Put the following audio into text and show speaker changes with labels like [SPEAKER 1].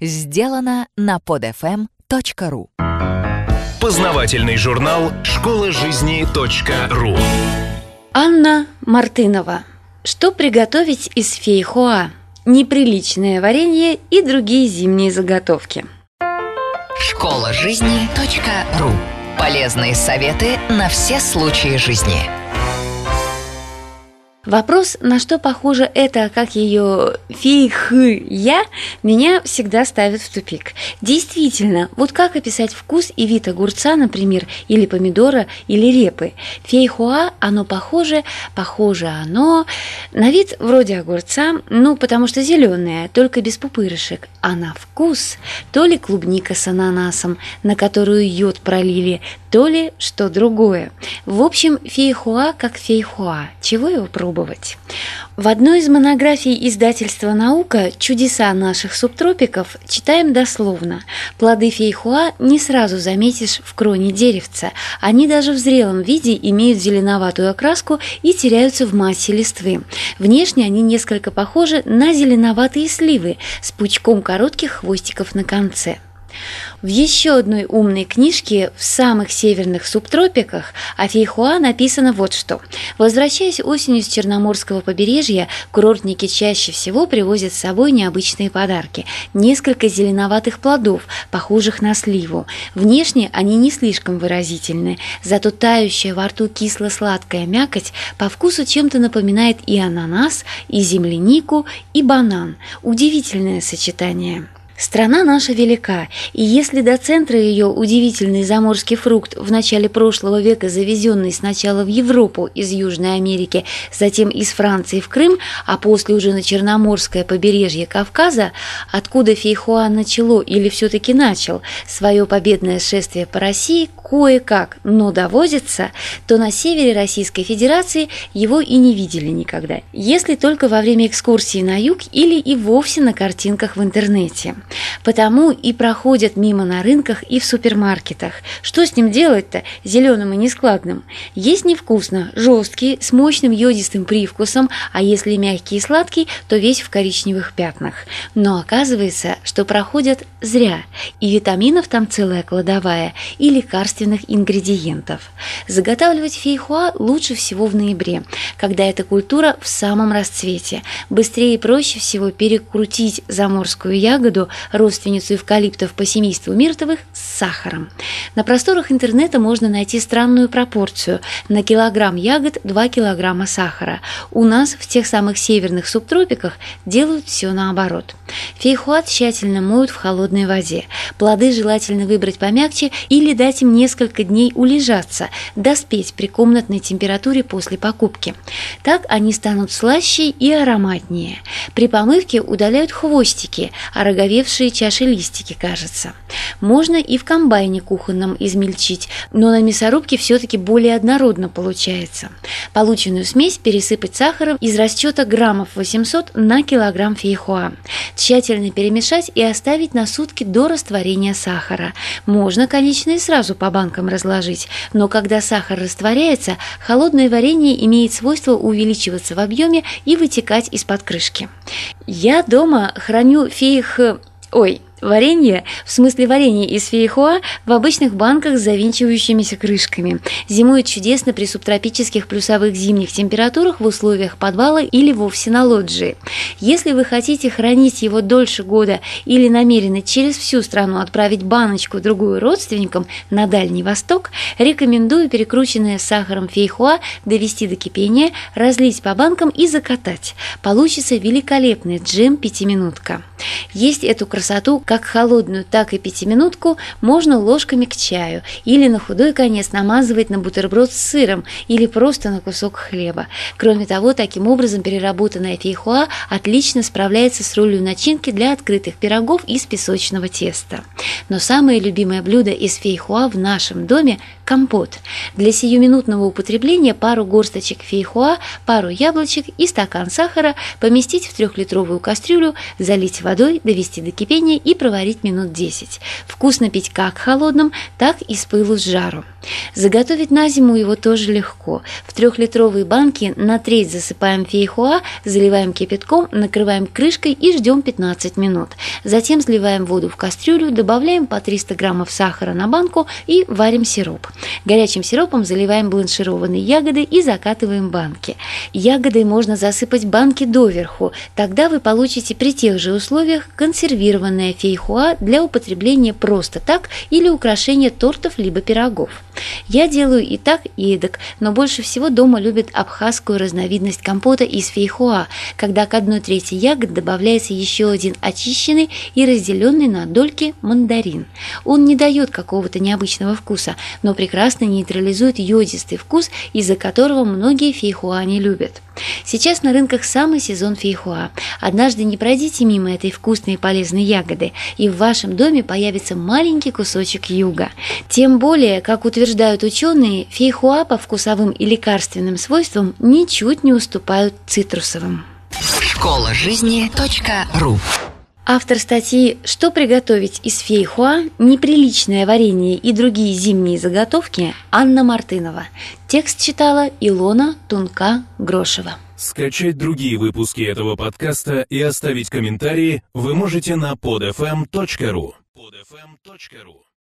[SPEAKER 1] Сделано на podfm.ru
[SPEAKER 2] Познавательный журнал «Школа жизни .ру»
[SPEAKER 3] Анна Мартынова. Что приготовить из фейхоа? Неприличное варенье и другие зимние заготовки.
[SPEAKER 1] Школа жизни .ру Полезные советы на все случаи жизни.
[SPEAKER 3] Вопрос, на что похоже это, как ее фейхы-я, меня всегда ставит в тупик. Действительно, вот как описать вкус и вид огурца, например, или помидора, или репы? Фейхуа, оно похоже, похоже оно, на вид вроде огурца, ну, потому что зеленое, только без пупырышек, а на вкус то ли клубника с ананасом, на которую йод пролили, то ли что другое. В общем, фейхуа как фейхуа. Чего его пробовать? В одной из монографий издательства «Наука» «Чудеса наших субтропиков» читаем дословно. Плоды фейхуа не сразу заметишь в кроне деревца. Они даже в зрелом виде имеют зеленоватую окраску и теряются в массе листвы. Внешне они несколько похожи на зеленоватые сливы с пучком коротких хвостиков на конце. В еще одной умной книжке в самых северных субтропиках о Фейхуа написано вот что. Возвращаясь осенью с Черноморского побережья, курортники чаще всего привозят с собой необычные подарки. Несколько зеленоватых плодов, похожих на сливу. Внешне они не слишком выразительны, зато тающая во рту кисло-сладкая мякоть по вкусу чем-то напоминает и ананас, и землянику, и банан. Удивительное сочетание. Страна наша велика, и если до центра ее удивительный заморский фрукт в начале прошлого века завезенный сначала в Европу из Южной Америки, затем из Франции в Крым, а после уже на Черноморское побережье Кавказа, откуда Фейхуа начало или все-таки начал свое победное шествие по России, кое-как, но довозится, то на севере Российской Федерации его и не видели никогда, если только во время экскурсии на юг или и вовсе на картинках в интернете. Потому и проходят мимо на рынках и в супермаркетах. Что с ним делать-то, зеленым и нескладным? Есть невкусно, жесткий, с мощным йодистым привкусом, а если мягкий и сладкий, то весь в коричневых пятнах. Но оказывается, что проходят зря, и витаминов там целая кладовая, и лекарственных ингредиентов. Заготавливать фейхуа лучше всего в ноябре, когда эта культура в самом расцвете. Быстрее и проще всего перекрутить заморскую ягоду родственницу эвкалиптов по семейству миртовых, с сахаром. На просторах интернета можно найти странную пропорцию. На килограмм ягод 2 килограмма сахара. У нас в тех самых северных субтропиках делают все наоборот. Фейхуа тщательно моют в холодной воде. Плоды желательно выбрать помягче или дать им несколько дней улежаться, доспеть при комнатной температуре после покупки. Так они станут слаще и ароматнее. При помывке удаляют хвостики, а роговевшие чаши листики, кажется. Можно и в комбайне кухонном измельчить, но на мясорубке все-таки более однородно получается. Полученную смесь пересыпать сахаром из расчета граммов 800 на килограмм фейхоа. Тщательно перемешать и оставить на сутки до растворения сахара. Можно, конечно, и сразу по банкам разложить, но когда сахар растворяется, холодное варенье имеет свойство увеличиваться в объеме и вытекать из-под крышки. Я дома храню фейх... Oi! Варенье, в смысле варенье из фейхоа, в обычных банках с завинчивающимися крышками. Зимует чудесно при субтропических плюсовых зимних температурах в условиях подвала или вовсе на лоджии. Если вы хотите хранить его дольше года или намерены через всю страну отправить баночку другую родственникам на Дальний Восток, рекомендую перекрученное сахаром фейхоа довести до кипения, разлить по банкам и закатать. Получится великолепный джем-пятиминутка. Есть эту красоту как холодную, так и пятиминутку можно ложками к чаю или на худой конец намазывать на бутерброд с сыром или просто на кусок хлеба. Кроме того, таким образом переработанная фейхуа отлично справляется с ролью начинки для открытых пирогов из песочного теста. Но самое любимое блюдо из фейхуа в нашем доме – Компот. Для сиюминутного употребления пару горсточек фейхоа, пару яблочек и стакан сахара поместить в трехлитровую кастрюлю, залить водой, довести до кипения и проварить минут 10. Вкусно пить как холодным, так и с пылу с жару. Заготовить на зиму его тоже легко. В трехлитровые банки на треть засыпаем фейхоа, заливаем кипятком, накрываем крышкой и ждем 15 минут. Затем сливаем воду в кастрюлю, добавляем по 300 граммов сахара на банку и варим сироп. Горячим сиропом заливаем бланшированные ягоды и закатываем банки. Ягодой можно засыпать банки доверху, тогда вы получите при тех же условиях консервированное фейхоа для употребления просто так или украшения тортов либо пирогов. Я делаю и так, и эдак, но больше всего дома любят абхазскую разновидность компота из фейхоа, когда к одной трети ягод добавляется еще один очищенный и разделенный на дольки мандарин. Он не дает какого-то необычного вкуса, но прекрасно нейтрализует йодистый вкус, из-за которого многие фейхоа не любят. Сейчас на рынках самый сезон фейхоа. Однажды не пройдите мимо этой вкусной и полезной ягоды, и в вашем доме появится маленький кусочек юга. Тем более, как утверждают ученые, фейхоа по вкусовым и лекарственным свойствам ничуть не уступают цитрусовым.
[SPEAKER 1] Школа жизни .ру
[SPEAKER 3] Автор статьи «Что приготовить из фейхуа. Неприличное варенье и другие зимние заготовки» Анна Мартынова. Текст читала Илона Тунка-Грошева.
[SPEAKER 2] Скачать другие выпуски этого подкаста и оставить комментарии вы можете на podfm.ru. podfm.ru